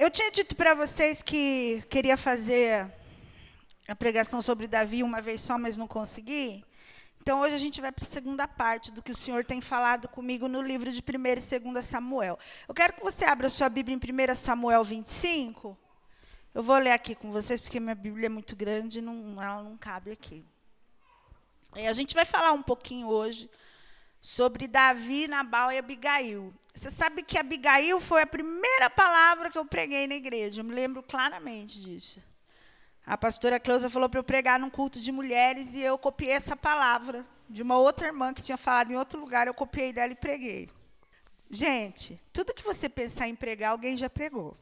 É, eu tinha dito para vocês que queria fazer a pregação sobre Davi uma vez só, mas não consegui. Então, hoje a gente vai para a segunda parte do que o Senhor tem falado comigo no livro de 1 e 2 Samuel. Eu quero que você abra sua Bíblia em 1 Samuel 25. Eu vou ler aqui com vocês, porque minha Bíblia é muito grande, não, ela não cabe aqui. E a gente vai falar um pouquinho hoje sobre Davi, Nabal e Abigail. Você sabe que Abigail foi a primeira palavra que eu preguei na igreja, eu me lembro claramente disso. A pastora Cleusa falou para eu pregar num culto de mulheres e eu copiei essa palavra de uma outra irmã que tinha falado em outro lugar, eu copiei dela e preguei. Gente, tudo que você pensar em pregar, alguém já pregou.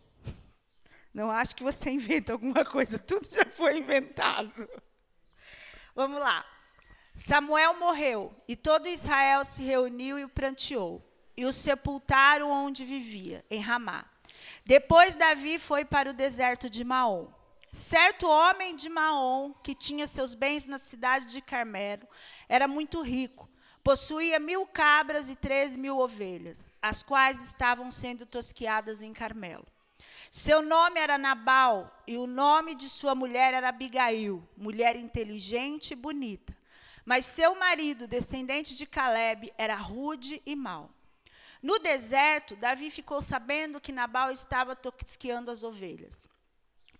Não acho que você inventa alguma coisa, tudo já foi inventado. Vamos lá. Samuel morreu e todo Israel se reuniu e o pranteou, e o sepultaram onde vivia, em Ramá. Depois Davi foi para o deserto de Maom. Certo homem de Maom, que tinha seus bens na cidade de Carmelo, era muito rico. Possuía mil cabras e três mil ovelhas, as quais estavam sendo tosquiadas em Carmelo. Seu nome era Nabal e o nome de sua mulher era Abigail, mulher inteligente e bonita. Mas seu marido, descendente de Caleb, era rude e mau. No deserto, Davi ficou sabendo que Nabal estava tosquiando as ovelhas.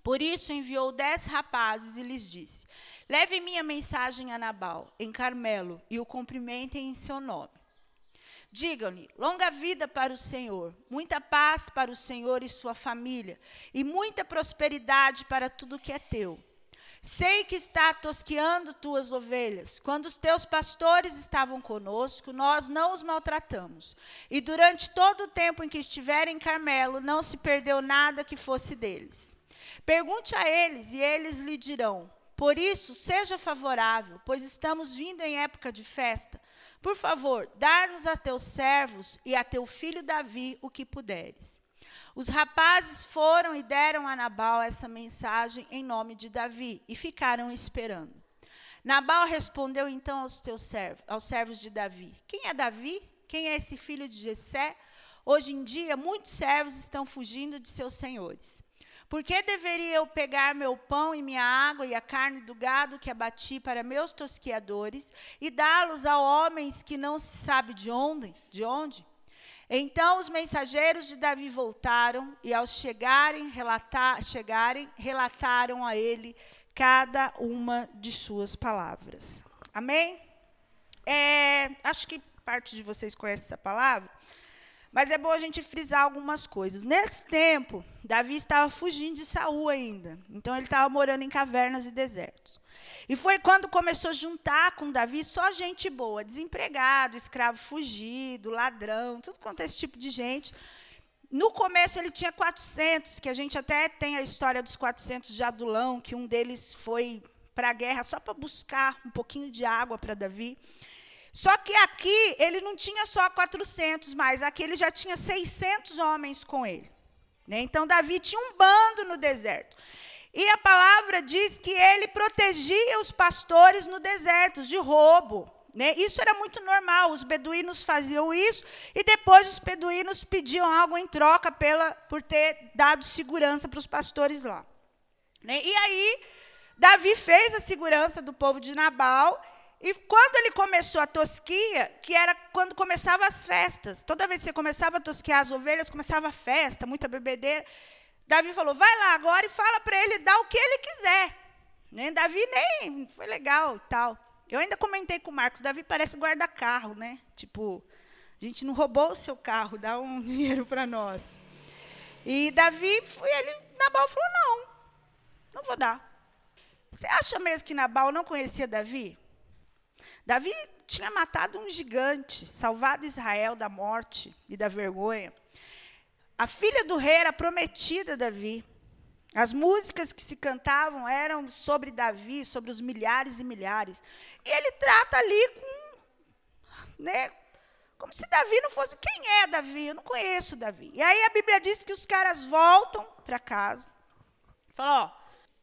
Por isso enviou dez rapazes e lhes disse: Leve minha mensagem a Nabal, em Carmelo, e o cumprimentem em seu nome. Digam-lhe: longa vida para o Senhor, muita paz para o Senhor e sua família, e muita prosperidade para tudo que é teu. Sei que está tosqueando tuas ovelhas. Quando os teus pastores estavam conosco, nós não os maltratamos. E durante todo o tempo em que estiverem em Carmelo, não se perdeu nada que fosse deles. Pergunte a eles e eles lhe dirão. Por isso, seja favorável, pois estamos vindo em época de festa. Por favor, dar-nos a teus servos e a teu filho Davi o que puderes. Os rapazes foram e deram a Nabal essa mensagem em nome de Davi e ficaram esperando. Nabal respondeu então aos teus servos, aos servos de Davi: Quem é Davi? Quem é esse filho de Jessé? Hoje em dia, muitos servos estão fugindo de seus senhores. Por que deveria eu pegar meu pão e minha água e a carne do gado que abati para meus tosquiadores e dá-los a homens que não se sabe de onde? De onde? Então os mensageiros de Davi voltaram e ao chegarem, chegarem relataram a ele cada uma de suas palavras. Amém? É, acho que parte de vocês conhece essa palavra. Mas é bom a gente frisar algumas coisas. Nesse tempo, Davi estava fugindo de Saul ainda. Então ele estava morando em cavernas e desertos. E foi quando começou a juntar com Davi só gente boa, desempregado, escravo fugido, ladrão, tudo quanto é esse tipo de gente. No começo ele tinha 400, que a gente até tem a história dos 400 de Adulão, que um deles foi para a guerra só para buscar um pouquinho de água para Davi. Só que aqui ele não tinha só 400 mais, aqui ele já tinha 600 homens com ele. Né? Então Davi tinha um bando no deserto. E a palavra diz que ele protegia os pastores no deserto de roubo. Né? Isso era muito normal, os beduínos faziam isso e depois os beduínos pediam algo em troca pela, por ter dado segurança para os pastores lá. Né? E aí, Davi fez a segurança do povo de Nabal e quando ele começou a tosquia, que era quando começavam as festas, toda vez que você começava a tosquiar as ovelhas, começava a festa, muita bebedeira. Davi falou: vai lá agora e fala para ele dar o que ele quiser. Né? Davi nem foi legal e tal. Eu ainda comentei com o Marcos: Davi parece guarda-carro, né? Tipo, a gente não roubou o seu carro, dá um dinheiro para nós. E Davi, ele, Nabal falou: não, não vou dar. Você acha mesmo que Nabal não conhecia Davi? Davi tinha matado um gigante, salvado Israel da morte e da vergonha. A filha do rei era prometida a Davi. As músicas que se cantavam eram sobre Davi, sobre os milhares e milhares. E ele trata ali com. Né, como se Davi não fosse. Quem é Davi? Eu não conheço Davi. E aí a Bíblia diz que os caras voltam para casa. Falou, ó,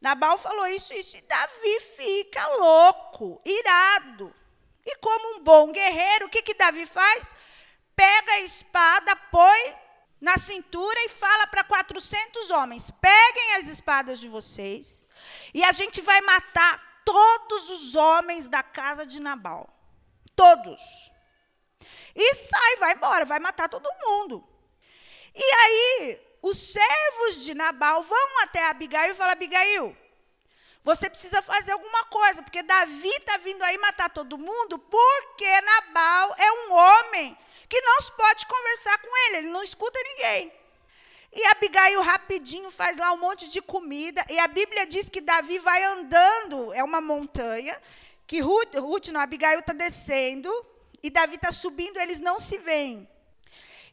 Nabal falou isso, isso, e Davi fica louco, irado. E como um bom guerreiro, o que, que Davi faz? Pega a espada, põe na cintura e fala para 400 homens: peguem as espadas de vocês e a gente vai matar todos os homens da casa de Nabal. Todos. E sai, vai embora, vai matar todo mundo. E aí, os servos de Nabal vão até Abigail e falam: Abigail, você precisa fazer alguma coisa, porque Davi está vindo aí matar todo mundo, porque Nabal é um homem que não se pode conversar com ele, ele não escuta ninguém. E Abigail rapidinho faz lá um monte de comida, e a Bíblia diz que Davi vai andando, é uma montanha, que Ruth, Ruth não, Abigail está descendo, e Davi está subindo, eles não se veem.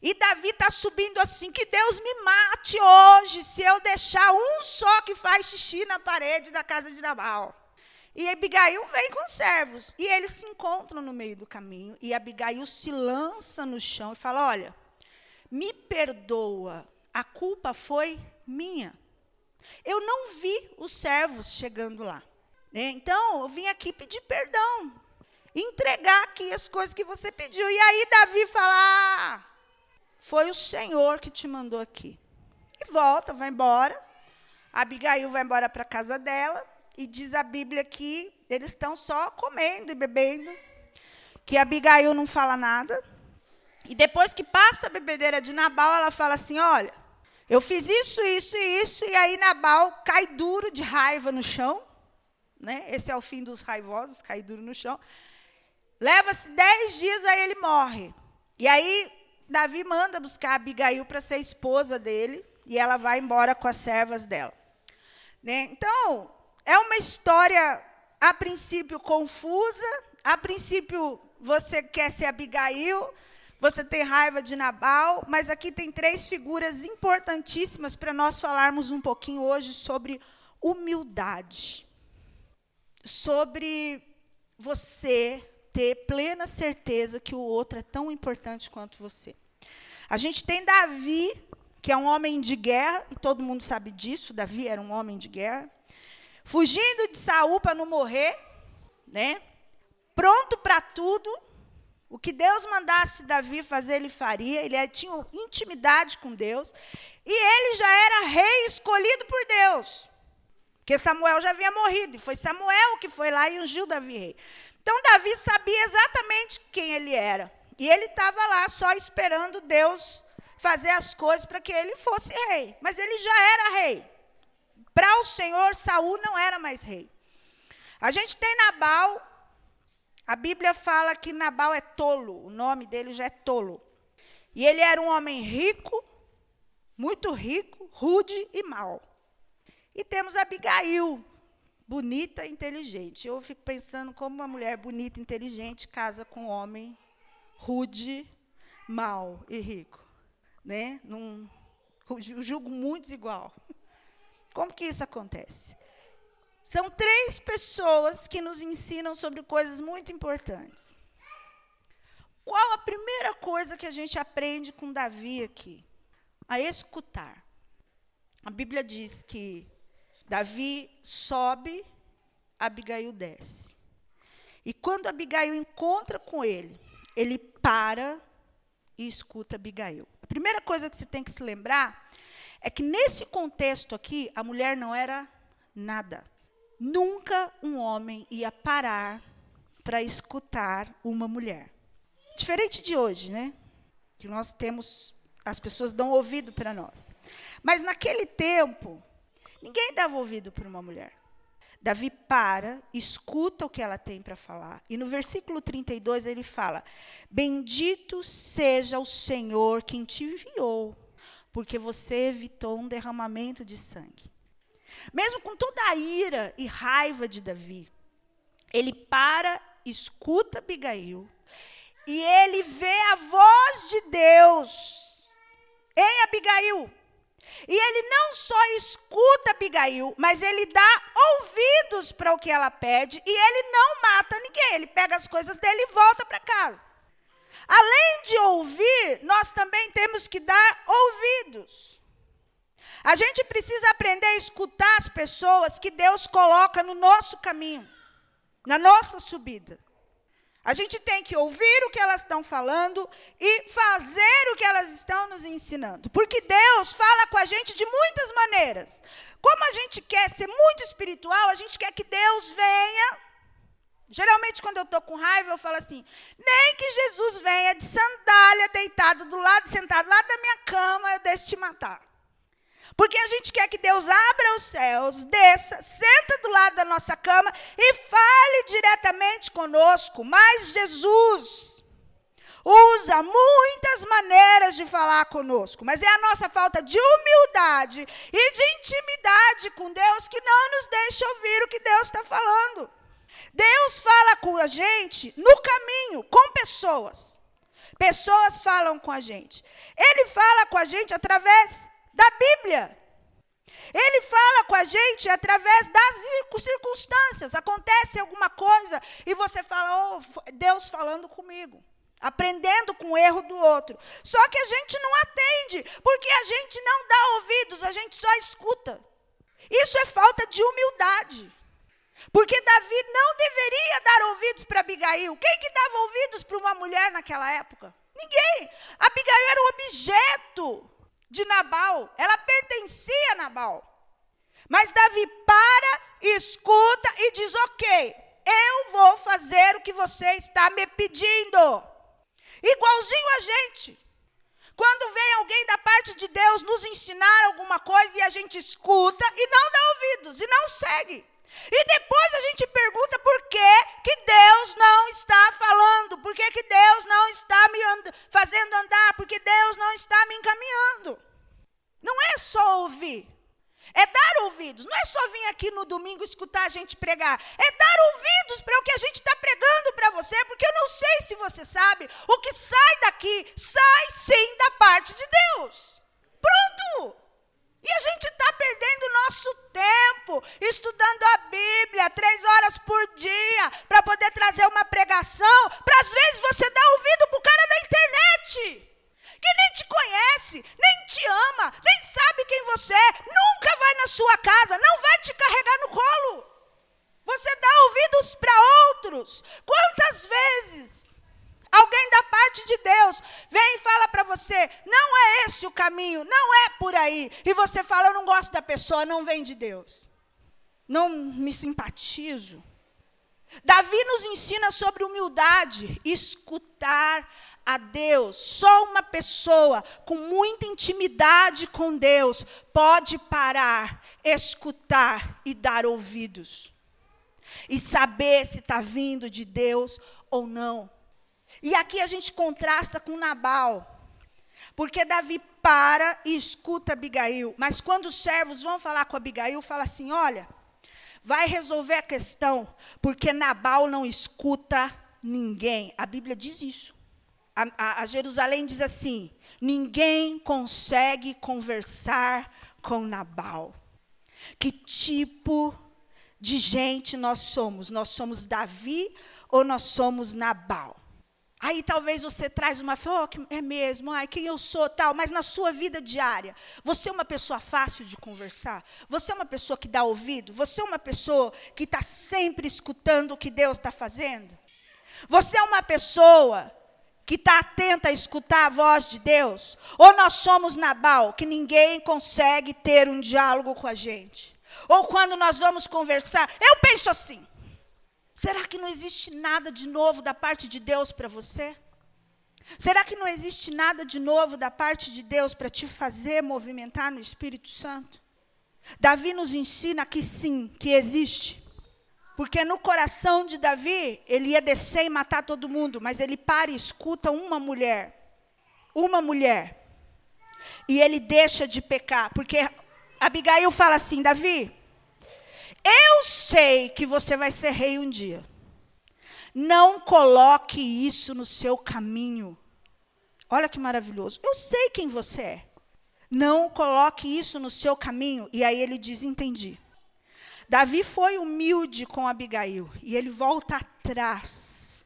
E Davi está subindo assim: que Deus me mate hoje, se eu deixar um só que faz xixi na parede da casa de Nabal. E Abigail vem com os servos. E eles se encontram no meio do caminho. E Abigail se lança no chão e fala: Olha, me perdoa, a culpa foi minha. Eu não vi os servos chegando lá. Né? Então, eu vim aqui pedir perdão. Entregar aqui as coisas que você pediu. E aí Davi fala: ah, foi o Senhor que te mandou aqui. E volta, vai embora. Abigail vai embora para a casa dela. E diz a Bíblia que eles estão só comendo e bebendo. Que Abigail não fala nada. E depois que passa a bebedeira de Nabal, ela fala assim: Olha, eu fiz isso, isso e isso. E aí Nabal cai duro de raiva no chão. Né? Esse é o fim dos raivosos, cai duro no chão. Leva-se dez dias, aí ele morre. E aí Davi manda buscar Abigail para ser esposa dele, e ela vai embora com as servas dela. Né? Então, é uma história, a princípio, confusa, a princípio, você quer ser Abigail, você tem raiva de Nabal, mas aqui tem três figuras importantíssimas para nós falarmos um pouquinho hoje sobre humildade. Sobre você ter plena certeza que o outro é tão importante quanto você. A gente tem Davi, que é um homem de guerra, e todo mundo sabe disso, Davi era um homem de guerra, fugindo de Saul para não morrer, né? Pronto para tudo. O que Deus mandasse Davi fazer, ele faria. Ele tinha intimidade com Deus. E ele já era rei escolhido por Deus. Porque Samuel já havia morrido. E foi Samuel que foi lá e ungiu Davi rei. Então, Davi sabia exatamente quem ele era. E ele estava lá só esperando Deus fazer as coisas para que ele fosse rei. Mas ele já era rei. Para o Senhor, Saul não era mais rei. A gente tem Nabal. A Bíblia fala que Nabal é tolo. O nome dele já é tolo. E ele era um homem rico, muito rico, rude e mau. E temos Abigail, bonita e inteligente. Eu fico pensando como uma mulher bonita e inteligente casa com um homem rude, mau e rico. Né? Num, julgo muito desigual. Como que isso acontece? São três pessoas que nos ensinam sobre coisas muito importantes. Qual a primeira coisa que a gente aprende com Davi aqui? A escutar. A Bíblia diz que Davi sobe, Abigail desce. E quando Abigail encontra com ele, ele para e escuta Abigail. A primeira coisa que você tem que se lembrar é que nesse contexto aqui, a mulher não era nada. Nunca um homem ia parar para escutar uma mulher. Diferente de hoje, né? Que nós temos, as pessoas dão ouvido para nós. Mas naquele tempo, Ninguém dava ouvido para uma mulher. Davi para, escuta o que ela tem para falar. E no versículo 32 ele fala: Bendito seja o Senhor quem te enviou, porque você evitou um derramamento de sangue. Mesmo com toda a ira e raiva de Davi, ele para, escuta Abigail, e ele vê a voz de Deus em Abigail. E ele não só escuta Abigail, mas ele dá ouvidos para o que ela pede e ele não mata ninguém. Ele pega as coisas dele e volta para casa. Além de ouvir, nós também temos que dar ouvidos. A gente precisa aprender a escutar as pessoas que Deus coloca no nosso caminho, na nossa subida. A gente tem que ouvir o que elas estão falando e fazer o que elas estão nos ensinando. Porque Deus fala com a gente de muitas maneiras. Como a gente quer ser muito espiritual, a gente quer que Deus venha. Geralmente, quando eu estou com raiva, eu falo assim: nem que Jesus venha de sandália, deitado do lado, sentado lá da minha cama, eu deixo te matar. Porque a gente quer que Deus abra os céus, desça, senta do lado da nossa cama e fale diretamente conosco. Mas Jesus usa muitas maneiras de falar conosco, mas é a nossa falta de humildade e de intimidade com Deus que não nos deixa ouvir o que Deus está falando. Deus fala com a gente no caminho, com pessoas. Pessoas falam com a gente. Ele fala com a gente através da Bíblia. Ele fala com a gente através das circunstâncias. Acontece alguma coisa e você fala, oh, Deus falando comigo. Aprendendo com o erro do outro. Só que a gente não atende, porque a gente não dá ouvidos, a gente só escuta. Isso é falta de humildade. Porque Davi não deveria dar ouvidos para Abigail. Quem que dava ouvidos para uma mulher naquela época? Ninguém. Abigail era o objeto de Nabal, ela pertencia a Nabal. Mas Davi para, escuta e diz: Ok, eu vou fazer o que você está me pedindo. Igualzinho a gente. Quando vem alguém da parte de Deus nos ensinar alguma coisa e a gente escuta e não dá ouvidos e não segue. E depois a gente pergunta por que, que Deus não está falando, por que, que Deus não está me and fazendo andar, porque Deus não está me encaminhando. Não é só ouvir, é dar ouvidos. Não é só vir aqui no domingo escutar a gente pregar. É dar ouvidos para o que a gente está pregando para você, porque eu não sei se você sabe, o que sai daqui sai sim da parte de Deus. Pronto! E a gente está perdendo nosso tempo estudando a Bíblia três horas por dia para poder trazer uma pregação, para às vezes você dar ouvido para o cara da internet. Que nem te conhece, nem te ama, nem sabe quem você é, nunca vai na sua casa, não vai te carregar no colo. Você dá ouvidos para outros. Quantas vezes Alguém da parte de Deus vem e fala para você: não é esse o caminho, não é por aí. E você fala: eu não gosto da pessoa, não vem de Deus. Não me simpatizo. Davi nos ensina sobre humildade, escutar a Deus. Só uma pessoa com muita intimidade com Deus pode parar, escutar e dar ouvidos. E saber se está vindo de Deus ou não. E aqui a gente contrasta com Nabal. Porque Davi para e escuta Abigail. Mas quando os servos vão falar com Abigail, fala assim: olha, vai resolver a questão, porque Nabal não escuta ninguém. A Bíblia diz isso. A, a, a Jerusalém diz assim: ninguém consegue conversar com Nabal. Que tipo de gente nós somos? Nós somos Davi ou nós somos Nabal? Aí talvez você traz uma oh, é mesmo, ai, quem eu sou, tal, mas na sua vida diária, você é uma pessoa fácil de conversar? Você é uma pessoa que dá ouvido? Você é uma pessoa que está sempre escutando o que Deus está fazendo? Você é uma pessoa que está atenta a escutar a voz de Deus? Ou nós somos Nabal, que ninguém consegue ter um diálogo com a gente? Ou quando nós vamos conversar, eu penso assim, Será que não existe nada de novo da parte de Deus para você? Será que não existe nada de novo da parte de Deus para te fazer movimentar no Espírito Santo? Davi nos ensina que sim, que existe. Porque no coração de Davi, ele ia descer e matar todo mundo, mas ele para e escuta uma mulher. Uma mulher. E ele deixa de pecar. Porque Abigail fala assim: Davi, eu sei que você vai ser rei um dia. Não coloque isso no seu caminho. Olha que maravilhoso. Eu sei quem você é. Não coloque isso no seu caminho. E aí ele diz: Entendi. Davi foi humilde com Abigail. E ele volta atrás.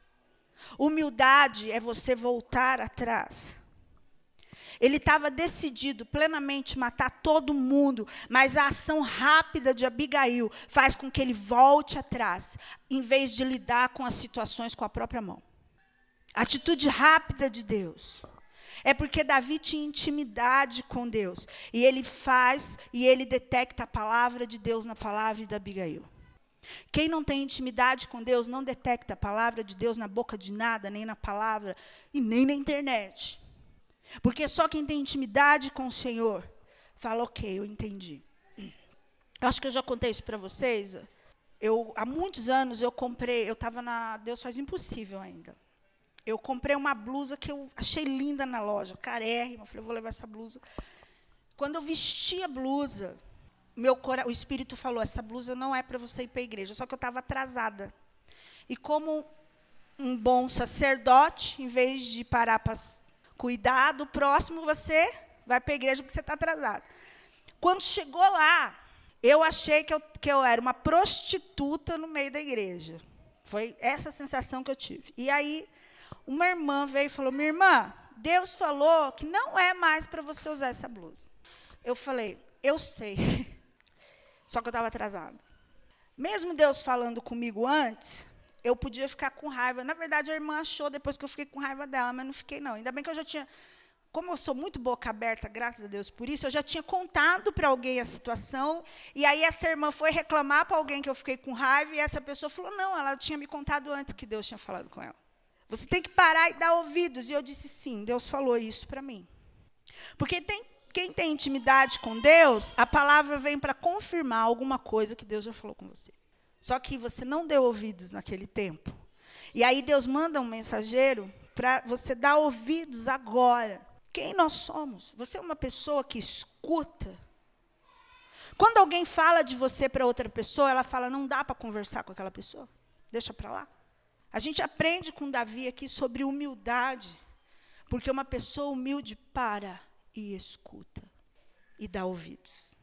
Humildade é você voltar atrás. Ele estava decidido plenamente matar todo mundo, mas a ação rápida de Abigail faz com que ele volte atrás, em vez de lidar com as situações com a própria mão. Atitude rápida de Deus. É porque Davi tinha intimidade com Deus. E ele faz e ele detecta a palavra de Deus na palavra de Abigail. Quem não tem intimidade com Deus não detecta a palavra de Deus na boca de nada, nem na palavra e nem na internet. Porque só quem tem intimidade com o Senhor fala, ok, eu entendi. Acho que eu já contei isso para vocês. Eu, há muitos anos eu comprei, eu estava na Deus faz impossível ainda. Eu comprei uma blusa que eu achei linda na loja, carérrima. Falei, vou levar essa blusa. Quando eu vesti a blusa, meu o Espírito falou: essa blusa não é para você ir para a igreja. Só que eu estava atrasada. E como um bom sacerdote, em vez de parar para cuidar do próximo, você vai para a igreja porque você está atrasado. Quando chegou lá, eu achei que eu, que eu era uma prostituta no meio da igreja. Foi essa sensação que eu tive. E aí, uma irmã veio e falou: Minha irmã, Deus falou que não é mais para você usar essa blusa. Eu falei: Eu sei. Só que eu estava atrasada. Mesmo Deus falando comigo antes, eu podia ficar com raiva. Na verdade, a irmã achou depois que eu fiquei com raiva dela, mas não fiquei, não. Ainda bem que eu já tinha como eu sou muito boca aberta, graças a Deus por isso, eu já tinha contado para alguém a situação, e aí essa irmã foi reclamar para alguém que eu fiquei com raiva, e essa pessoa falou: não, ela tinha me contado antes que Deus tinha falado com ela. Você tem que parar e dar ouvidos. E eu disse: sim, Deus falou isso para mim. Porque tem, quem tem intimidade com Deus, a palavra vem para confirmar alguma coisa que Deus já falou com você. Só que você não deu ouvidos naquele tempo. E aí Deus manda um mensageiro para você dar ouvidos agora quem nós somos. Você é uma pessoa que escuta. Quando alguém fala de você para outra pessoa, ela fala: não dá para conversar com aquela pessoa. Deixa para lá. A gente aprende com Davi aqui sobre humildade. Porque uma pessoa humilde para e escuta e dá ouvidos.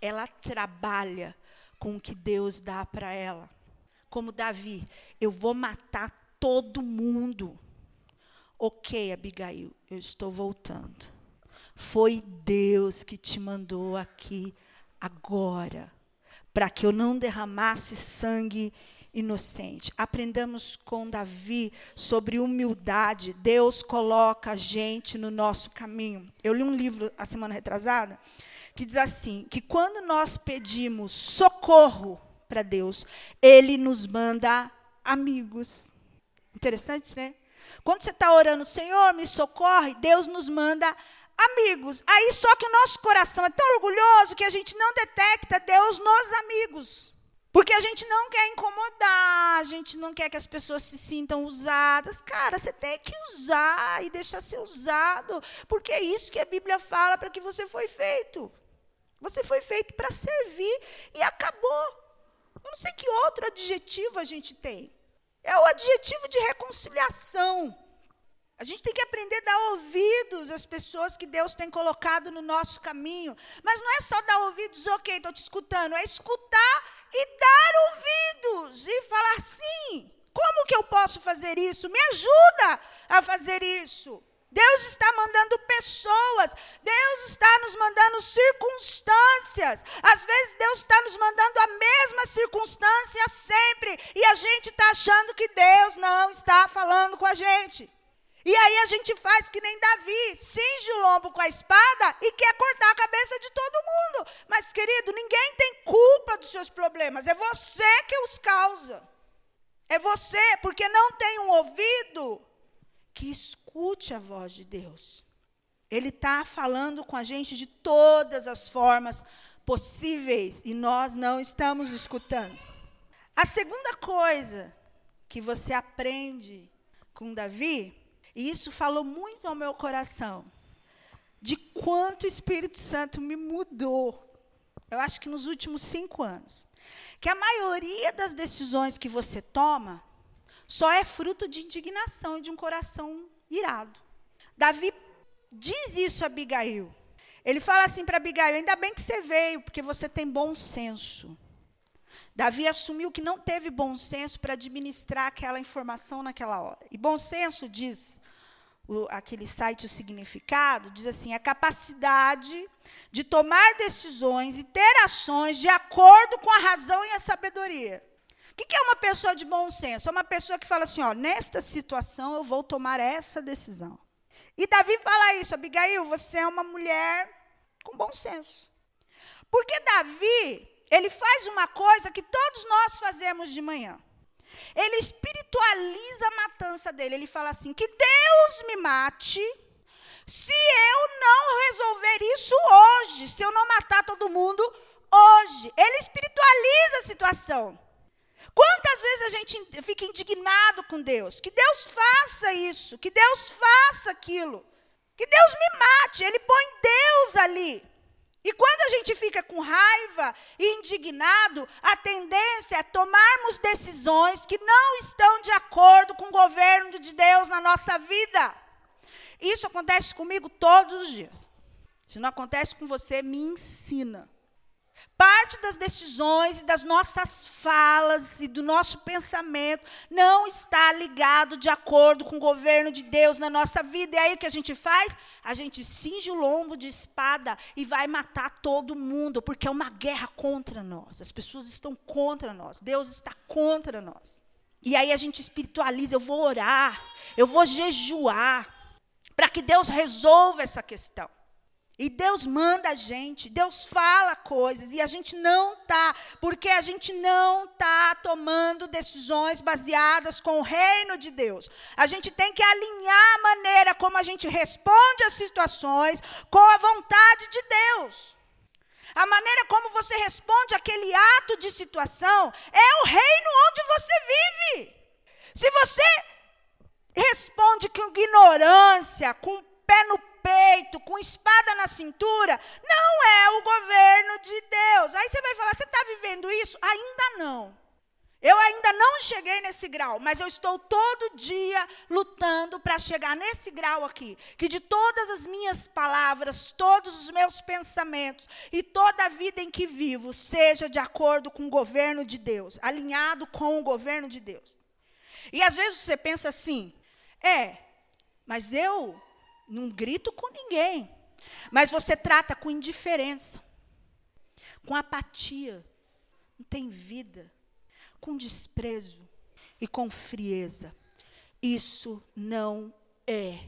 Ela trabalha com o que Deus dá para ela. Como Davi, eu vou matar todo mundo. Ok, Abigail, eu estou voltando. Foi Deus que te mandou aqui agora, para que eu não derramasse sangue inocente. Aprendamos com Davi sobre humildade. Deus coloca a gente no nosso caminho. Eu li um livro a semana retrasada que diz assim: que quando nós pedimos socorro para Deus, Ele nos manda amigos. Interessante, né? Quando você está orando, Senhor, me socorre, Deus nos manda amigos. Aí só que o nosso coração é tão orgulhoso que a gente não detecta Deus nos amigos. Porque a gente não quer incomodar, a gente não quer que as pessoas se sintam usadas. Cara, você tem que usar e deixar ser usado, porque é isso que a Bíblia fala para que você foi feito. Você foi feito para servir e acabou. Eu não sei que outro adjetivo a gente tem. É o adjetivo de reconciliação. A gente tem que aprender a dar ouvidos às pessoas que Deus tem colocado no nosso caminho. Mas não é só dar ouvidos, ok, estou te escutando. É escutar e dar ouvidos. E falar, sim, como que eu posso fazer isso? Me ajuda a fazer isso. Deus está mandando pessoas, Deus está nos mandando circunstâncias. Às vezes Deus está nos mandando a mesma circunstância sempre, e a gente está achando que Deus não está falando com a gente. E aí a gente faz que nem Davi, cinge o lombo com a espada e quer cortar a cabeça de todo mundo. Mas, querido, ninguém tem culpa dos seus problemas, é você que os causa. É você, porque não tem um ouvido que escute a voz de Deus. Ele está falando com a gente de todas as formas possíveis e nós não estamos escutando. A segunda coisa que você aprende com Davi, e isso falou muito ao meu coração, de quanto o Espírito Santo me mudou, eu acho que nos últimos cinco anos, que a maioria das decisões que você toma só é fruto de indignação e de um coração irado. Davi diz isso a Abigail. Ele fala assim para Abigail: ainda bem que você veio, porque você tem bom senso. Davi assumiu que não teve bom senso para administrar aquela informação naquela hora. E bom senso, diz o, aquele site O Significado, diz assim: a capacidade de tomar decisões e ter ações de acordo com a razão e a sabedoria. O que é uma pessoa de bom senso? É uma pessoa que fala assim: ó, nesta situação eu vou tomar essa decisão. E Davi fala isso, Abigail, você é uma mulher com bom senso. Porque Davi, ele faz uma coisa que todos nós fazemos de manhã. Ele espiritualiza a matança dele. Ele fala assim: que Deus me mate se eu não resolver isso hoje, se eu não matar todo mundo hoje. Ele espiritualiza a situação. Quantas vezes a gente fica indignado com Deus? Que Deus faça isso, que Deus faça aquilo, que Deus me mate. Ele põe Deus ali. E quando a gente fica com raiva e indignado, a tendência é tomarmos decisões que não estão de acordo com o governo de Deus na nossa vida. Isso acontece comigo todos os dias. Se não acontece com você, me ensina. Parte das decisões e das nossas falas e do nosso pensamento não está ligado de acordo com o governo de Deus na nossa vida. E aí o que a gente faz? A gente cinge o lombo de espada e vai matar todo mundo, porque é uma guerra contra nós. As pessoas estão contra nós. Deus está contra nós. E aí a gente espiritualiza, eu vou orar, eu vou jejuar para que Deus resolva essa questão. E Deus manda a gente, Deus fala coisas, e a gente não está, porque a gente não está tomando decisões baseadas com o reino de Deus. A gente tem que alinhar a maneira como a gente responde às situações com a vontade de Deus. A maneira como você responde àquele ato de situação é o reino onde você vive. Se você responde com ignorância, com o pé no peito, com espada na cintura, não é o governo de Deus. Aí você vai falar: você está vivendo isso? Ainda não. Eu ainda não cheguei nesse grau, mas eu estou todo dia lutando para chegar nesse grau aqui. Que de todas as minhas palavras, todos os meus pensamentos e toda a vida em que vivo seja de acordo com o governo de Deus, alinhado com o governo de Deus. E às vezes você pensa assim: é, mas eu não grito com ninguém. Mas você trata com indiferença, com apatia, não tem vida, com desprezo e com frieza. Isso não é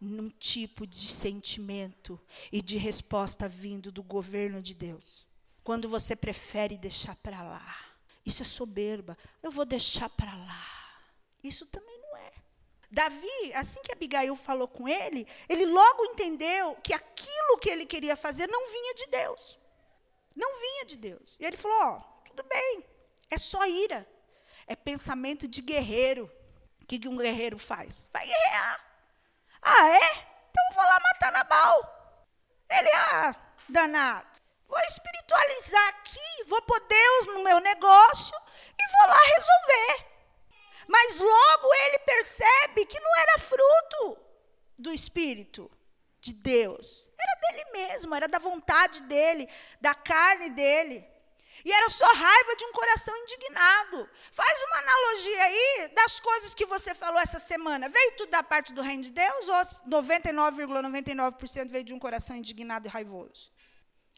um tipo de sentimento e de resposta vindo do governo de Deus. Quando você prefere deixar para lá. Isso é soberba. Eu vou deixar para lá. Isso também não é. Davi, assim que Abigail falou com ele, ele logo entendeu que aquilo que ele queria fazer não vinha de Deus. Não vinha de Deus. E ele falou: Ó, oh, tudo bem, é só ira. É pensamento de guerreiro. O que, que um guerreiro faz? Vai guerrear. Ah, é? Então eu vou lá matar Nabal. Ele, ah, danado. Vou espiritualizar aqui, vou pôr Deus no meu negócio e vou lá resolver. Mas logo ele percebe que não era fruto do Espírito de Deus. Era dele mesmo, era da vontade dele, da carne dele. E era só raiva de um coração indignado. Faz uma analogia aí das coisas que você falou essa semana. Veio tudo da parte do reino de Deus ou 99,99% ,99 veio de um coração indignado e raivoso?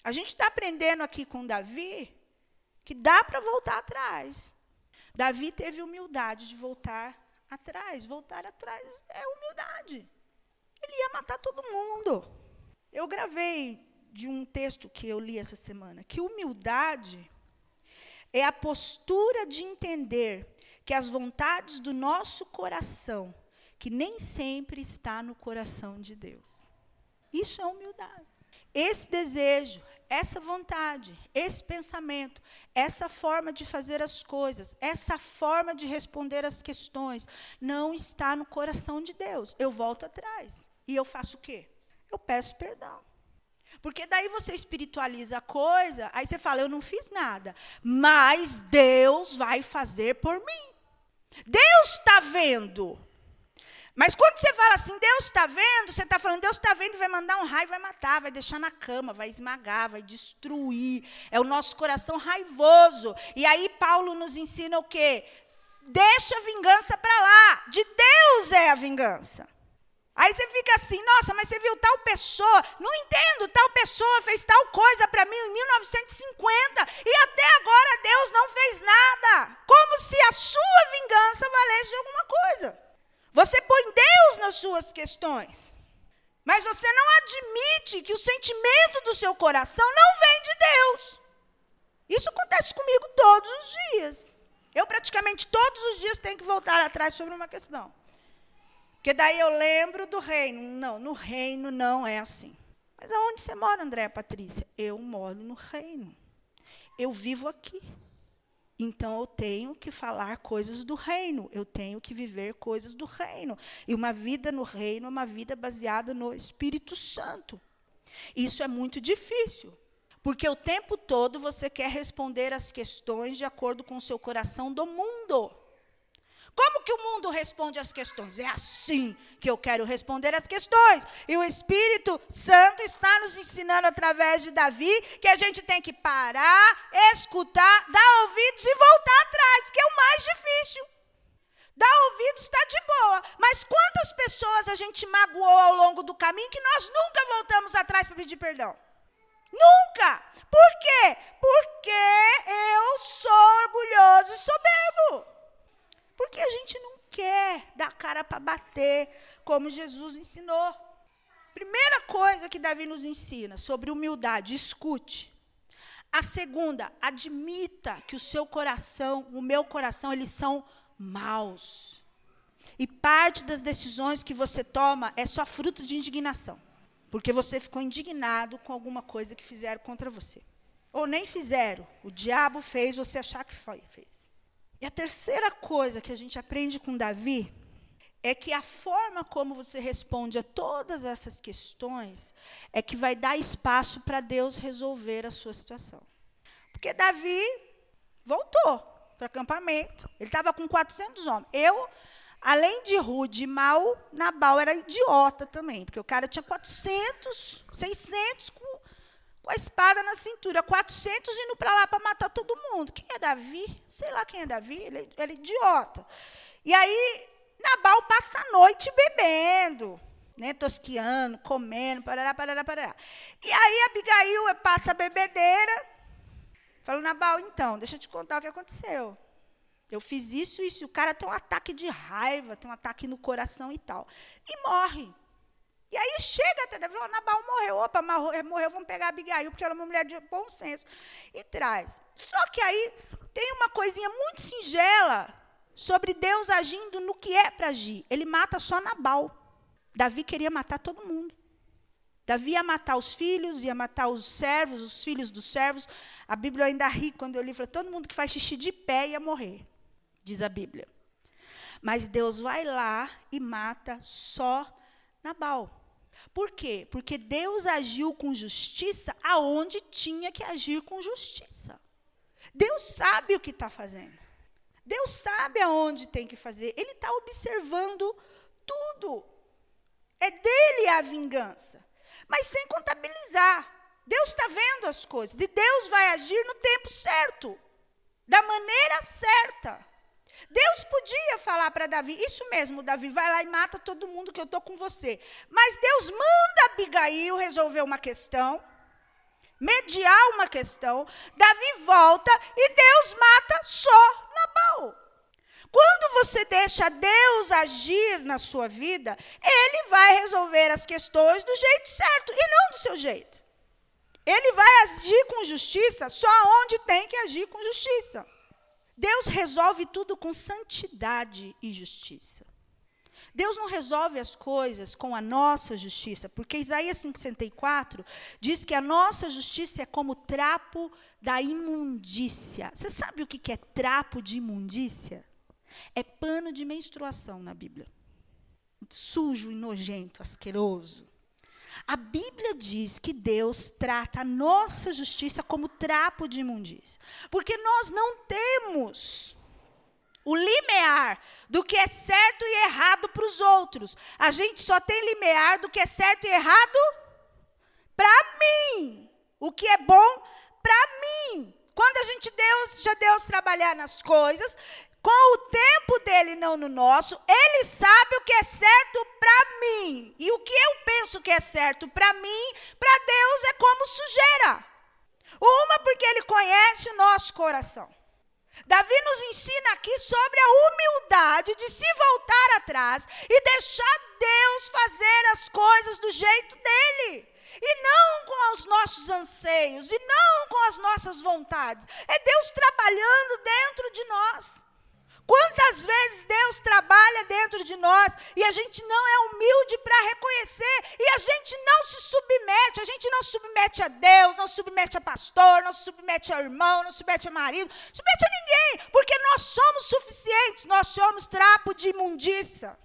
A gente está aprendendo aqui com Davi que dá para voltar atrás. Davi teve humildade de voltar atrás. Voltar atrás é humildade. Ele ia matar todo mundo. Eu gravei de um texto que eu li essa semana que humildade é a postura de entender que as vontades do nosso coração, que nem sempre está no coração de Deus. Isso é humildade. Esse desejo, essa vontade, esse pensamento, essa forma de fazer as coisas, essa forma de responder as questões, não está no coração de Deus. Eu volto atrás. E eu faço o quê? Eu peço perdão. Porque daí você espiritualiza a coisa, aí você fala, eu não fiz nada. Mas Deus vai fazer por mim. Deus está vendo. Mas quando você fala assim, Deus está vendo, você está falando, Deus está vendo vai mandar um raio, vai matar, vai deixar na cama, vai esmagar, vai destruir. É o nosso coração raivoso. E aí Paulo nos ensina o quê? Deixa a vingança para lá. De Deus é a vingança. Aí você fica assim, nossa, mas você viu tal pessoa, não entendo, tal pessoa fez tal coisa para mim em 1950 e até agora Deus não fez nada. Como se a sua vingança valesse de alguma coisa. Você põe Deus nas suas questões. Mas você não admite que o sentimento do seu coração não vem de Deus. Isso acontece comigo todos os dias. Eu praticamente todos os dias tenho que voltar atrás sobre uma questão. Porque daí eu lembro do reino. Não, no reino não é assim. Mas aonde você mora, Andréa Patrícia? Eu moro no reino. Eu vivo aqui. Então eu tenho que falar coisas do reino, eu tenho que viver coisas do reino. E uma vida no reino é uma vida baseada no Espírito Santo. Isso é muito difícil, porque o tempo todo você quer responder as questões de acordo com o seu coração do mundo. Como que o mundo responde às questões? É assim que eu quero responder às questões. E o Espírito Santo está nos ensinando através de Davi que a gente tem que parar, escutar, dar ouvidos e voltar atrás, que é o mais difícil. Dar ouvidos está de boa, mas quantas pessoas a gente magoou ao longo do caminho que nós nunca voltamos atrás para pedir perdão? Nunca! Por quê? Porque eu sou orgulhoso e soberbo. Porque a gente não quer dar cara para bater, como Jesus ensinou. Primeira coisa que Davi nos ensina sobre humildade, escute. A segunda, admita que o seu coração, o meu coração, eles são maus. E parte das decisões que você toma é só fruto de indignação. Porque você ficou indignado com alguma coisa que fizeram contra você. Ou nem fizeram. O diabo fez você achar que foi, fez. E a terceira coisa que a gente aprende com Davi é que a forma como você responde a todas essas questões é que vai dar espaço para Deus resolver a sua situação. Porque Davi voltou para o acampamento, ele estava com 400 homens. Eu, além de rude e mal, Nabal era idiota também, porque o cara tinha 400, 600 com com a espada na cintura, 400 indo para lá para matar todo mundo. Quem é Davi? Sei lá quem é Davi, ele, ele é idiota. E aí, Nabal passa a noite bebendo, né, tosquiando, comendo, parará, parará, parará. E aí, Abigail passa a bebedeira, fala, Nabal, então, deixa eu te contar o que aconteceu. Eu fiz isso, isso, e o cara tem um ataque de raiva, tem um ataque no coração e tal. E morre. E aí chega até Davi, Nabal morreu, opa, morreu, vamos pegar Abigail, porque ela é uma mulher de bom senso. E traz. Só que aí tem uma coisinha muito singela sobre Deus agindo no que é para agir. Ele mata só Nabal. Davi queria matar todo mundo. Davi ia matar os filhos, ia matar os servos, os filhos dos servos. A Bíblia ainda ri quando eu li, fala, todo mundo que faz xixi de pé ia morrer, diz a Bíblia. Mas Deus vai lá e mata só Nabal. Por quê? Porque Deus agiu com justiça aonde tinha que agir com justiça. Deus sabe o que está fazendo. Deus sabe aonde tem que fazer. Ele está observando tudo. É dele a vingança. Mas sem contabilizar. Deus está vendo as coisas. E Deus vai agir no tempo certo. Da maneira certa. Deus podia falar para Davi, isso mesmo, Davi, vai lá e mata todo mundo que eu estou com você. Mas Deus manda Abigail resolver uma questão, mediar uma questão. Davi volta e Deus mata só Nabal. Quando você deixa Deus agir na sua vida, Ele vai resolver as questões do jeito certo e não do seu jeito. Ele vai agir com justiça só onde tem que agir com justiça. Deus resolve tudo com santidade e justiça. Deus não resolve as coisas com a nossa justiça, porque Isaías 5,64 diz que a nossa justiça é como trapo da imundícia. Você sabe o que é trapo de imundícia? É pano de menstruação na Bíblia. Sujo nojento, asqueroso. A Bíblia diz que Deus trata a nossa justiça como trapo de imundícia. Porque nós não temos o limiar do que é certo e errado para os outros. A gente só tem limiar do que é certo e errado para mim. O que é bom para mim. Quando a gente Deus, já Deus trabalhar nas coisas, com o tempo dele, não no nosso, ele sabe o que é certo para mim. E o que eu penso que é certo para mim, para Deus é como sujeira. Uma, porque ele conhece o nosso coração. Davi nos ensina aqui sobre a humildade de se voltar atrás e deixar Deus fazer as coisas do jeito dele. E não com os nossos anseios, e não com as nossas vontades. É Deus trabalhando dentro de nós. Quantas vezes Deus trabalha dentro de nós e a gente não é humilde para reconhecer e a gente não se submete, a gente não submete a Deus, não submete a pastor, não submete a irmão, não submete a marido, submete a ninguém, porque nós somos suficientes, nós somos trapo de imundícia.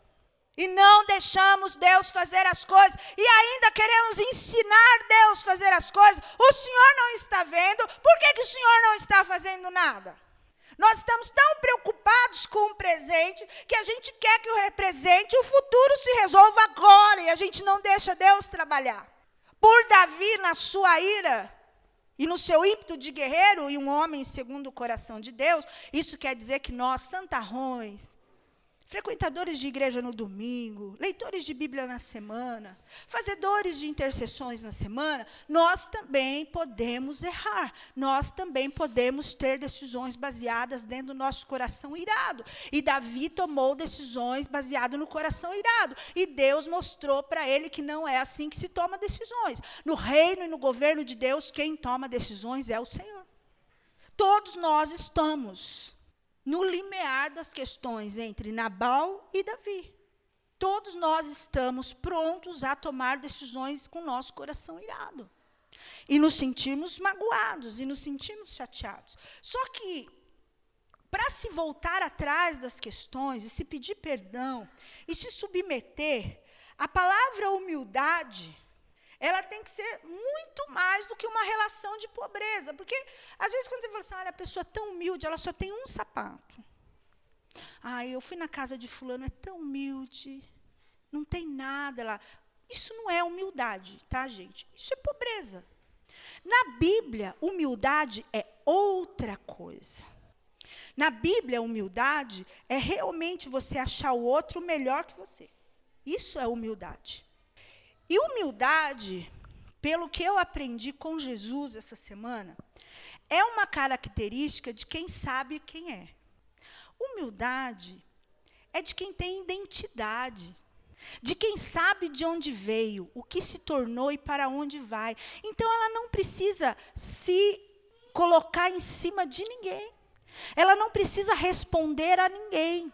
E não deixamos Deus fazer as coisas, e ainda queremos ensinar Deus a fazer as coisas. O Senhor não está vendo, por que, que o Senhor não está fazendo nada? Nós estamos tão preocupados com o presente que a gente quer que o presente, o futuro se resolva agora e a gente não deixa Deus trabalhar. Por Davi, na sua ira e no seu ímpeto de guerreiro e um homem segundo o coração de Deus, isso quer dizer que nós, santarrões, frequentadores de igreja no domingo, leitores de Bíblia na semana, fazedores de intercessões na semana, nós também podemos errar. Nós também podemos ter decisões baseadas dentro do nosso coração irado. E Davi tomou decisões baseadas no coração irado. E Deus mostrou para ele que não é assim que se toma decisões. No reino e no governo de Deus, quem toma decisões é o Senhor. Todos nós estamos no limiar das questões entre Nabal e Davi. Todos nós estamos prontos a tomar decisões com nosso coração irado. E nos sentimos magoados e nos sentimos chateados. Só que, para se voltar atrás das questões e se pedir perdão e se submeter, a palavra humildade ela tem que ser muito mais do que uma relação de pobreza. Porque, às vezes, quando você fala assim, olha, a pessoa é tão humilde, ela só tem um sapato. Ah, eu fui na casa de fulano, é tão humilde, não tem nada lá. Isso não é humildade, tá, gente? Isso é pobreza. Na Bíblia, humildade é outra coisa. Na Bíblia, humildade é realmente você achar o outro melhor que você. Isso é humildade. E humildade, pelo que eu aprendi com Jesus essa semana, é uma característica de quem sabe quem é. Humildade é de quem tem identidade, de quem sabe de onde veio, o que se tornou e para onde vai. Então ela não precisa se colocar em cima de ninguém. Ela não precisa responder a ninguém.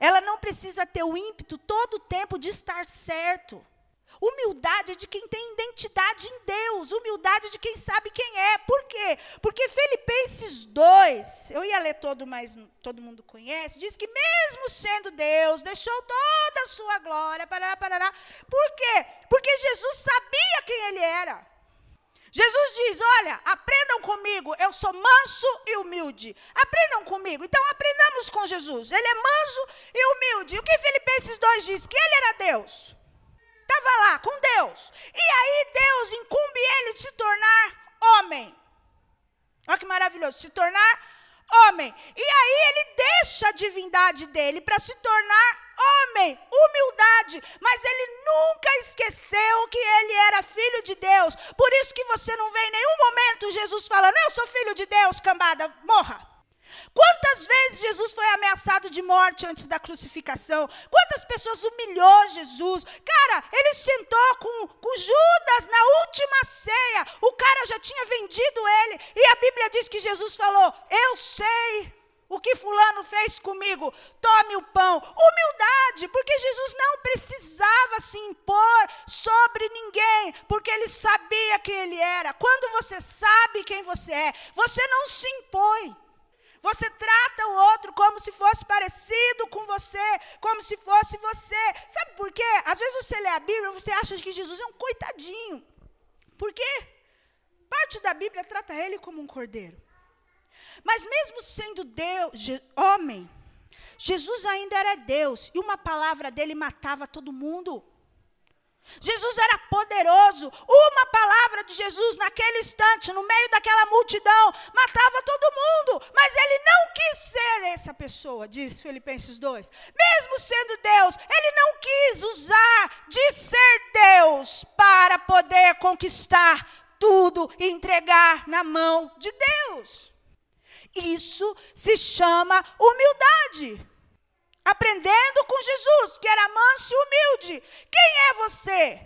Ela não precisa ter o ímpeto todo o tempo de estar certo. Humildade de quem tem identidade em Deus, humildade de quem sabe quem é. Por quê? Porque Filipenses 2, eu ia ler todo, mas todo mundo conhece, diz que mesmo sendo Deus, deixou toda a sua glória, parará, parará. Por quê? Porque Jesus sabia quem ele era. Jesus diz: Olha, aprendam comigo, eu sou manso e humilde. Aprendam comigo. Então aprendamos com Jesus. Ele é manso e humilde. E o que Filipenses 2 diz? Que ele era Deus estava lá com Deus. E aí Deus incumbe ele de se tornar homem. Olha que maravilhoso, se tornar homem. E aí ele deixa a divindade dele para se tornar homem, humildade, mas ele nunca esqueceu que ele era filho de Deus. Por isso que você não vê em nenhum momento Jesus falando: "Eu sou filho de Deus, cambada, morra". Quantas vezes Jesus foi ameaçado de morte antes da crucificação? Quantas pessoas humilhou Jesus? Cara, ele sentou com, com Judas na última ceia. O cara já tinha vendido ele. E a Bíblia diz que Jesus falou: Eu sei o que Fulano fez comigo. Tome o pão. Humildade, porque Jesus não precisava se impor sobre ninguém, porque ele sabia quem ele era. Quando você sabe quem você é, você não se impõe. Você trata o outro como se fosse parecido com você, como se fosse você. Sabe por quê? Às vezes você lê a Bíblia e você acha que Jesus é um coitadinho. Por quê? Parte da Bíblia trata ele como um cordeiro. Mas mesmo sendo Deus, homem, Jesus ainda era Deus, e uma palavra dele matava todo mundo. Jesus era poderoso. Uma palavra de Jesus naquele instante, no meio daquela multidão, matava todo mundo. Mas ele não quis ser essa pessoa, diz Filipenses 2. Mesmo sendo Deus, ele não quis usar de ser Deus para poder conquistar tudo e entregar na mão de Deus. Isso se chama humildade aprendendo com Jesus, que era manso e humilde. Quem é você?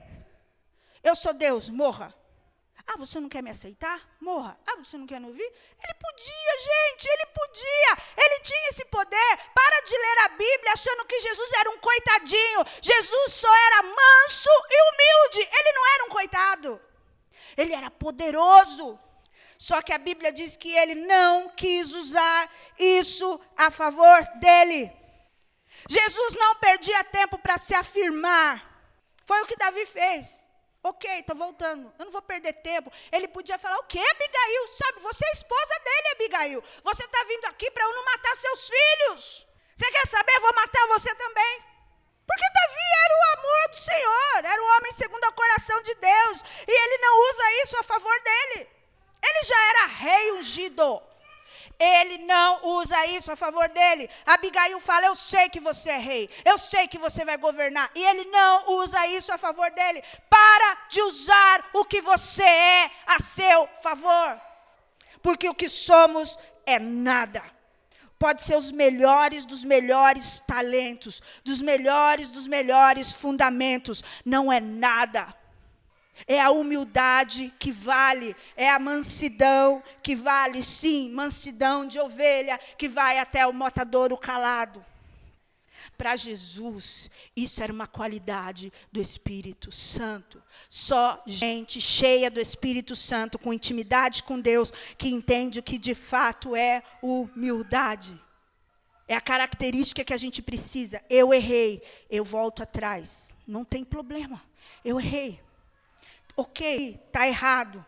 Eu sou Deus, morra. Ah, você não quer me aceitar? Morra. Ah, você não quer me ouvir? Ele podia, gente, ele podia. Ele tinha esse poder. Para de ler a Bíblia achando que Jesus era um coitadinho. Jesus só era manso e humilde. Ele não era um coitado. Ele era poderoso. Só que a Bíblia diz que ele não quis usar isso a favor dele. Jesus não perdia tempo para se afirmar. Foi o que Davi fez. Ok, estou voltando. Eu não vou perder tempo. Ele podia falar: O que, Abigail? Sabe, você é esposa dele, Abigail. Você está vindo aqui para eu não matar seus filhos. Você quer saber? Eu vou matar você também. Porque Davi era o amor do Senhor, era o homem segundo o coração de Deus. E ele não usa isso a favor dele. Ele já era rei ungido. Ele não usa isso a favor dele. Abigail fala: Eu sei que você é rei, eu sei que você vai governar. E ele não usa isso a favor dele. Para de usar o que você é a seu favor. Porque o que somos é nada. Pode ser os melhores dos melhores talentos, dos melhores dos melhores fundamentos. Não é nada. É a humildade que vale, é a mansidão que vale, sim, mansidão de ovelha que vai até o motadouro calado. Para Jesus, isso era uma qualidade do Espírito Santo. Só gente cheia do Espírito Santo, com intimidade com Deus, que entende o que de fato é humildade. É a característica que a gente precisa. Eu errei, eu volto atrás. Não tem problema. Eu errei ok, está errado.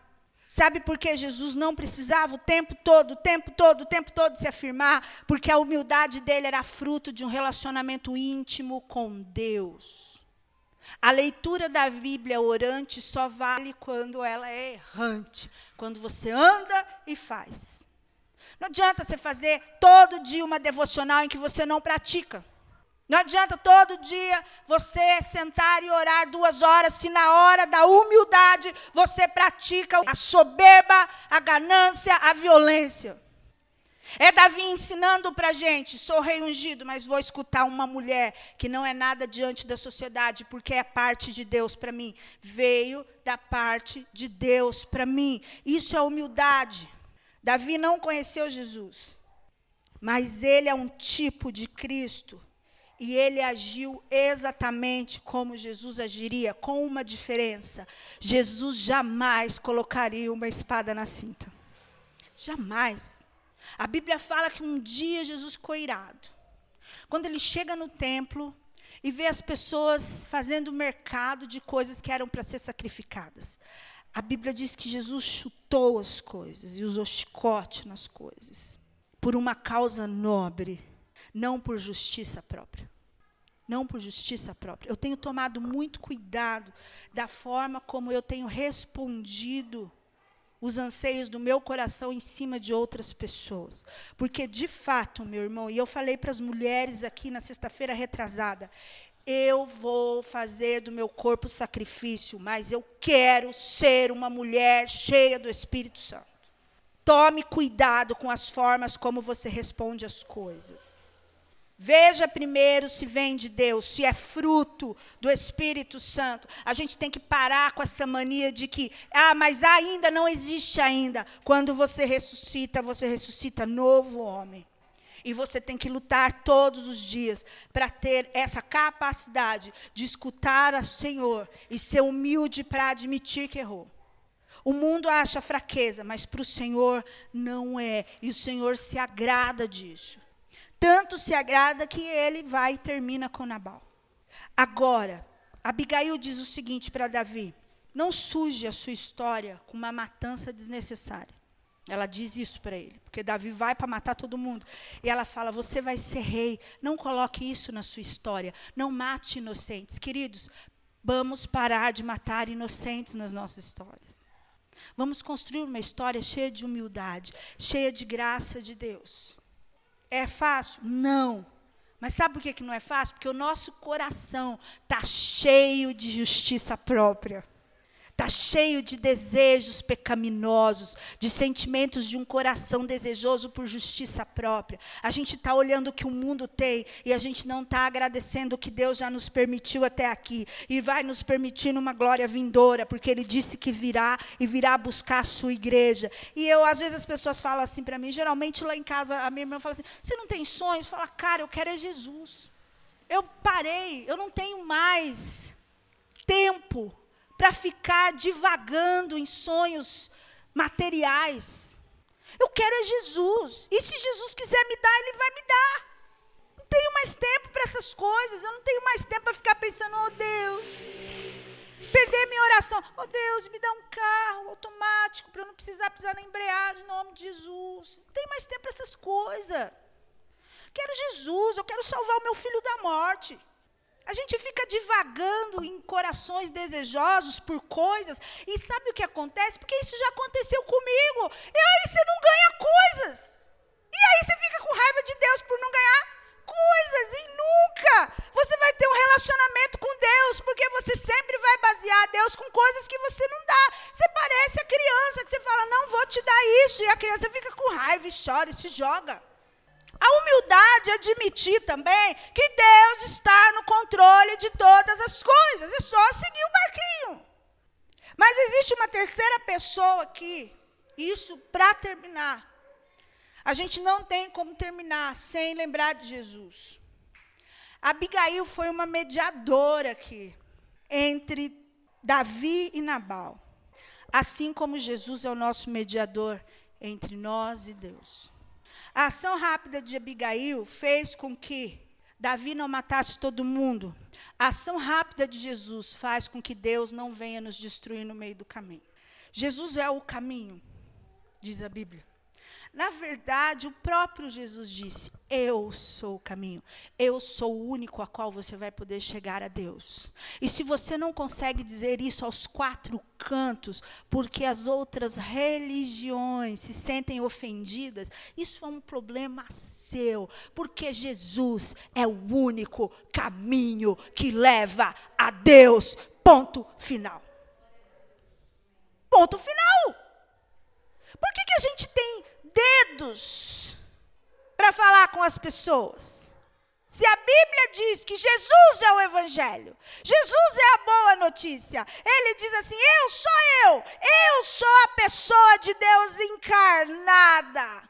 Sabe por que Jesus não precisava o tempo todo, o tempo todo, o tempo todo se afirmar? Porque a humildade dele era fruto de um relacionamento íntimo com Deus. A leitura da Bíblia orante só vale quando ela é errante, quando você anda e faz. Não adianta você fazer todo dia uma devocional em que você não pratica. Não adianta todo dia você sentar e orar duas horas, se na hora da humildade você pratica a soberba, a ganância, a violência. É Davi ensinando para a gente: sou rei ungido, mas vou escutar uma mulher que não é nada diante da sociedade, porque é parte de Deus para mim. Veio da parte de Deus para mim. Isso é humildade. Davi não conheceu Jesus, mas ele é um tipo de Cristo e ele agiu exatamente como Jesus agiria, com uma diferença. Jesus jamais colocaria uma espada na cinta. Jamais. A Bíblia fala que um dia Jesus ficou irado. Quando ele chega no templo e vê as pessoas fazendo mercado de coisas que eram para ser sacrificadas. A Bíblia diz que Jesus chutou as coisas e usou chicote nas coisas, por uma causa nobre não por justiça própria. Não por justiça própria. Eu tenho tomado muito cuidado da forma como eu tenho respondido os anseios do meu coração em cima de outras pessoas. Porque, de fato, meu irmão, e eu falei para as mulheres aqui na sexta-feira retrasada, eu vou fazer do meu corpo sacrifício, mas eu quero ser uma mulher cheia do Espírito Santo. Tome cuidado com as formas como você responde às coisas. Veja primeiro se vem de Deus, se é fruto do Espírito Santo. A gente tem que parar com essa mania de que, ah, mas ainda não existe ainda. Quando você ressuscita, você ressuscita novo homem. E você tem que lutar todos os dias para ter essa capacidade de escutar o Senhor e ser humilde para admitir que errou. O mundo acha fraqueza, mas para o Senhor não é. E o Senhor se agrada disso. Tanto se agrada que ele vai e termina com Nabal. Agora, Abigail diz o seguinte para Davi: não suje a sua história com uma matança desnecessária. Ela diz isso para ele, porque Davi vai para matar todo mundo. E ela fala: Você vai ser rei, não coloque isso na sua história, não mate inocentes. Queridos, Vamos parar de matar inocentes nas nossas histórias. Vamos construir uma história cheia de humildade, cheia de graça de Deus. É fácil? Não. Mas sabe por que, não é fácil? Porque o nosso coração está cheio de justiça própria está cheio de desejos pecaminosos, de sentimentos de um coração desejoso por justiça própria. A gente está olhando o que o mundo tem e a gente não está agradecendo o que Deus já nos permitiu até aqui e vai nos permitir uma glória vindoura, porque Ele disse que virá e virá buscar a sua igreja. E eu, às vezes, as pessoas falam assim para mim, geralmente lá em casa, a minha irmã fala assim: você não tem sonhos? Fala, cara, eu quero é Jesus. Eu parei, eu não tenho mais tempo para ficar divagando em sonhos materiais. Eu quero é Jesus. E se Jesus quiser me dar, Ele vai me dar. Não tenho mais tempo para essas coisas. Eu não tenho mais tempo para ficar pensando, oh Deus, perder minha oração. Oh Deus, me dá um carro automático para eu não precisar pisar na embreagem em nome de Jesus. Não tenho mais tempo para essas coisas. Quero Jesus, eu quero salvar o meu filho da morte. A gente fica divagando em corações desejosos por coisas, e sabe o que acontece? Porque isso já aconteceu comigo. E aí você não ganha coisas. E aí você fica com raiva de Deus por não ganhar coisas. E nunca você vai ter um relacionamento com Deus, porque você sempre vai basear Deus com coisas que você não dá. Você parece a criança que você fala, não vou te dar isso, e a criança fica com raiva e chora e se joga. A humildade é admitir também que Deus está no controle de todas as coisas, é só seguir o barquinho. Mas existe uma terceira pessoa aqui, isso para terminar. A gente não tem como terminar sem lembrar de Jesus. Abigail foi uma mediadora aqui entre Davi e Nabal. Assim como Jesus é o nosso mediador entre nós e Deus. A ação rápida de Abigail fez com que Davi não matasse todo mundo. A ação rápida de Jesus faz com que Deus não venha nos destruir no meio do caminho. Jesus é o caminho, diz a Bíblia. Na verdade, o próprio Jesus disse: Eu sou o caminho, eu sou o único a qual você vai poder chegar a Deus. E se você não consegue dizer isso aos quatro cantos, porque as outras religiões se sentem ofendidas, isso é um problema seu, porque Jesus é o único caminho que leva a Deus. Ponto final. Ponto final. Por que, que a gente tem dedos para falar com as pessoas. Se a Bíblia diz que Jesus é o Evangelho, Jesus é a boa notícia, ele diz assim: Eu sou eu, eu sou a pessoa de Deus encarnada.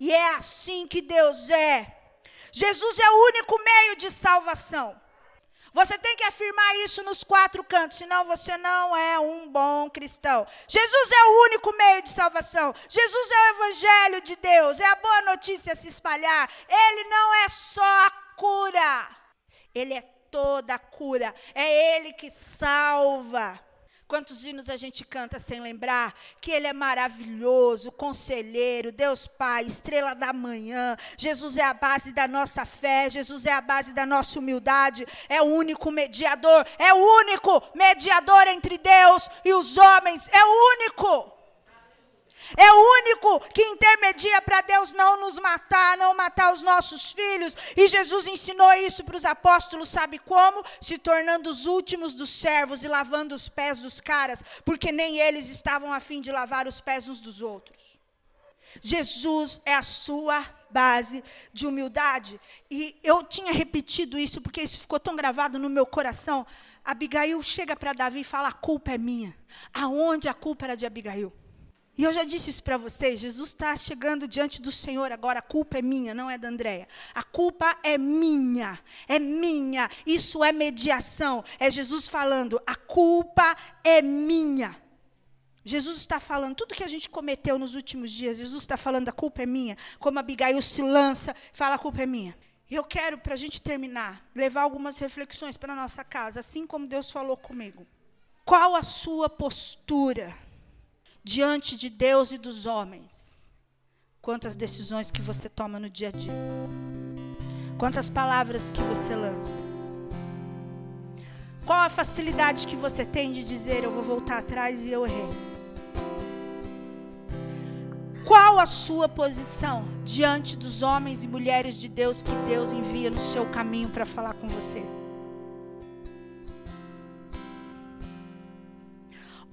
E é assim que Deus é. Jesus é o único meio de salvação. Você tem que afirmar isso nos quatro cantos, senão você não é um bom cristão. Jesus é o único meio de salvação. Jesus é o evangelho de Deus, é a boa notícia a se espalhar. Ele não é só a cura, ele é toda a cura. É ele que salva. Quantos hinos a gente canta sem lembrar que Ele é maravilhoso, conselheiro, Deus Pai, estrela da manhã. Jesus é a base da nossa fé, Jesus é a base da nossa humildade, é o único mediador, é o único mediador entre Deus e os homens, é o único. É o único que intermedia para Deus não nos matar, não matar os nossos filhos. E Jesus ensinou isso para os apóstolos, sabe como? Se tornando os últimos dos servos e lavando os pés dos caras, porque nem eles estavam a fim de lavar os pés uns dos outros. Jesus é a sua base de humildade. E eu tinha repetido isso porque isso ficou tão gravado no meu coração. Abigail chega para Davi e fala: a culpa é minha. Aonde a culpa era de Abigail? E eu já disse isso para vocês, Jesus está chegando diante do Senhor agora, a culpa é minha, não é da Andréia. A culpa é minha, é minha. Isso é mediação, é Jesus falando, a culpa é minha. Jesus está falando, tudo que a gente cometeu nos últimos dias, Jesus está falando, a culpa é minha. Como Abigail se lança, fala, a culpa é minha. Eu quero, para a gente terminar, levar algumas reflexões para a nossa casa, assim como Deus falou comigo. Qual a sua postura? Diante de Deus e dos homens. Quantas decisões que você toma no dia a dia. Quantas palavras que você lança. Qual a facilidade que você tem de dizer eu vou voltar atrás e eu errei? Qual a sua posição diante dos homens e mulheres de Deus que Deus envia no seu caminho para falar com você?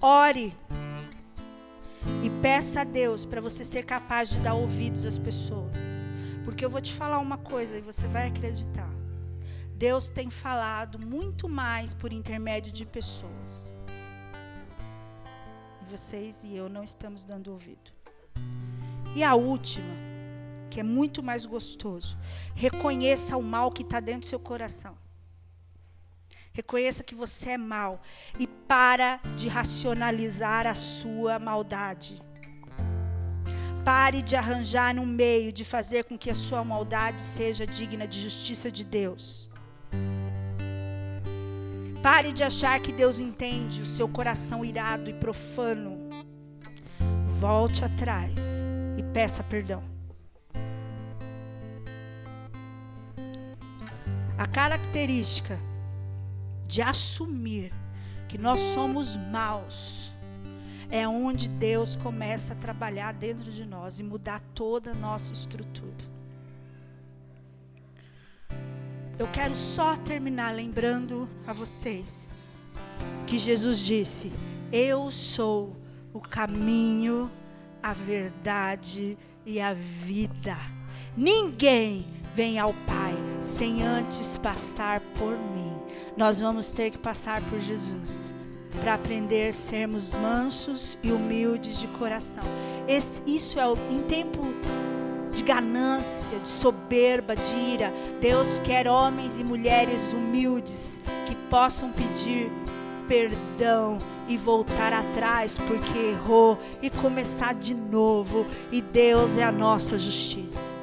Ore e peça a Deus para você ser capaz de dar ouvidos às pessoas. Porque eu vou te falar uma coisa e você vai acreditar. Deus tem falado muito mais por intermédio de pessoas. Vocês e eu não estamos dando ouvido. E a última, que é muito mais gostoso, reconheça o mal que está dentro do seu coração. Reconheça que você é mal e para de racionalizar a sua maldade. Pare de arranjar um meio de fazer com que a sua maldade seja digna de justiça de Deus. Pare de achar que Deus entende o seu coração irado e profano. Volte atrás e peça perdão. A característica de assumir que nós somos maus é onde Deus começa a trabalhar dentro de nós e mudar toda a nossa estrutura. Eu quero só terminar lembrando a vocês que Jesus disse: Eu sou o caminho, a verdade e a vida. Ninguém vem ao Pai sem antes passar por mim. Nós vamos ter que passar por Jesus para aprender a sermos mansos e humildes de coração. Esse, isso é o, em tempo de ganância, de soberba, de ira. Deus quer homens e mulheres humildes que possam pedir perdão e voltar atrás porque errou e começar de novo. E Deus é a nossa justiça.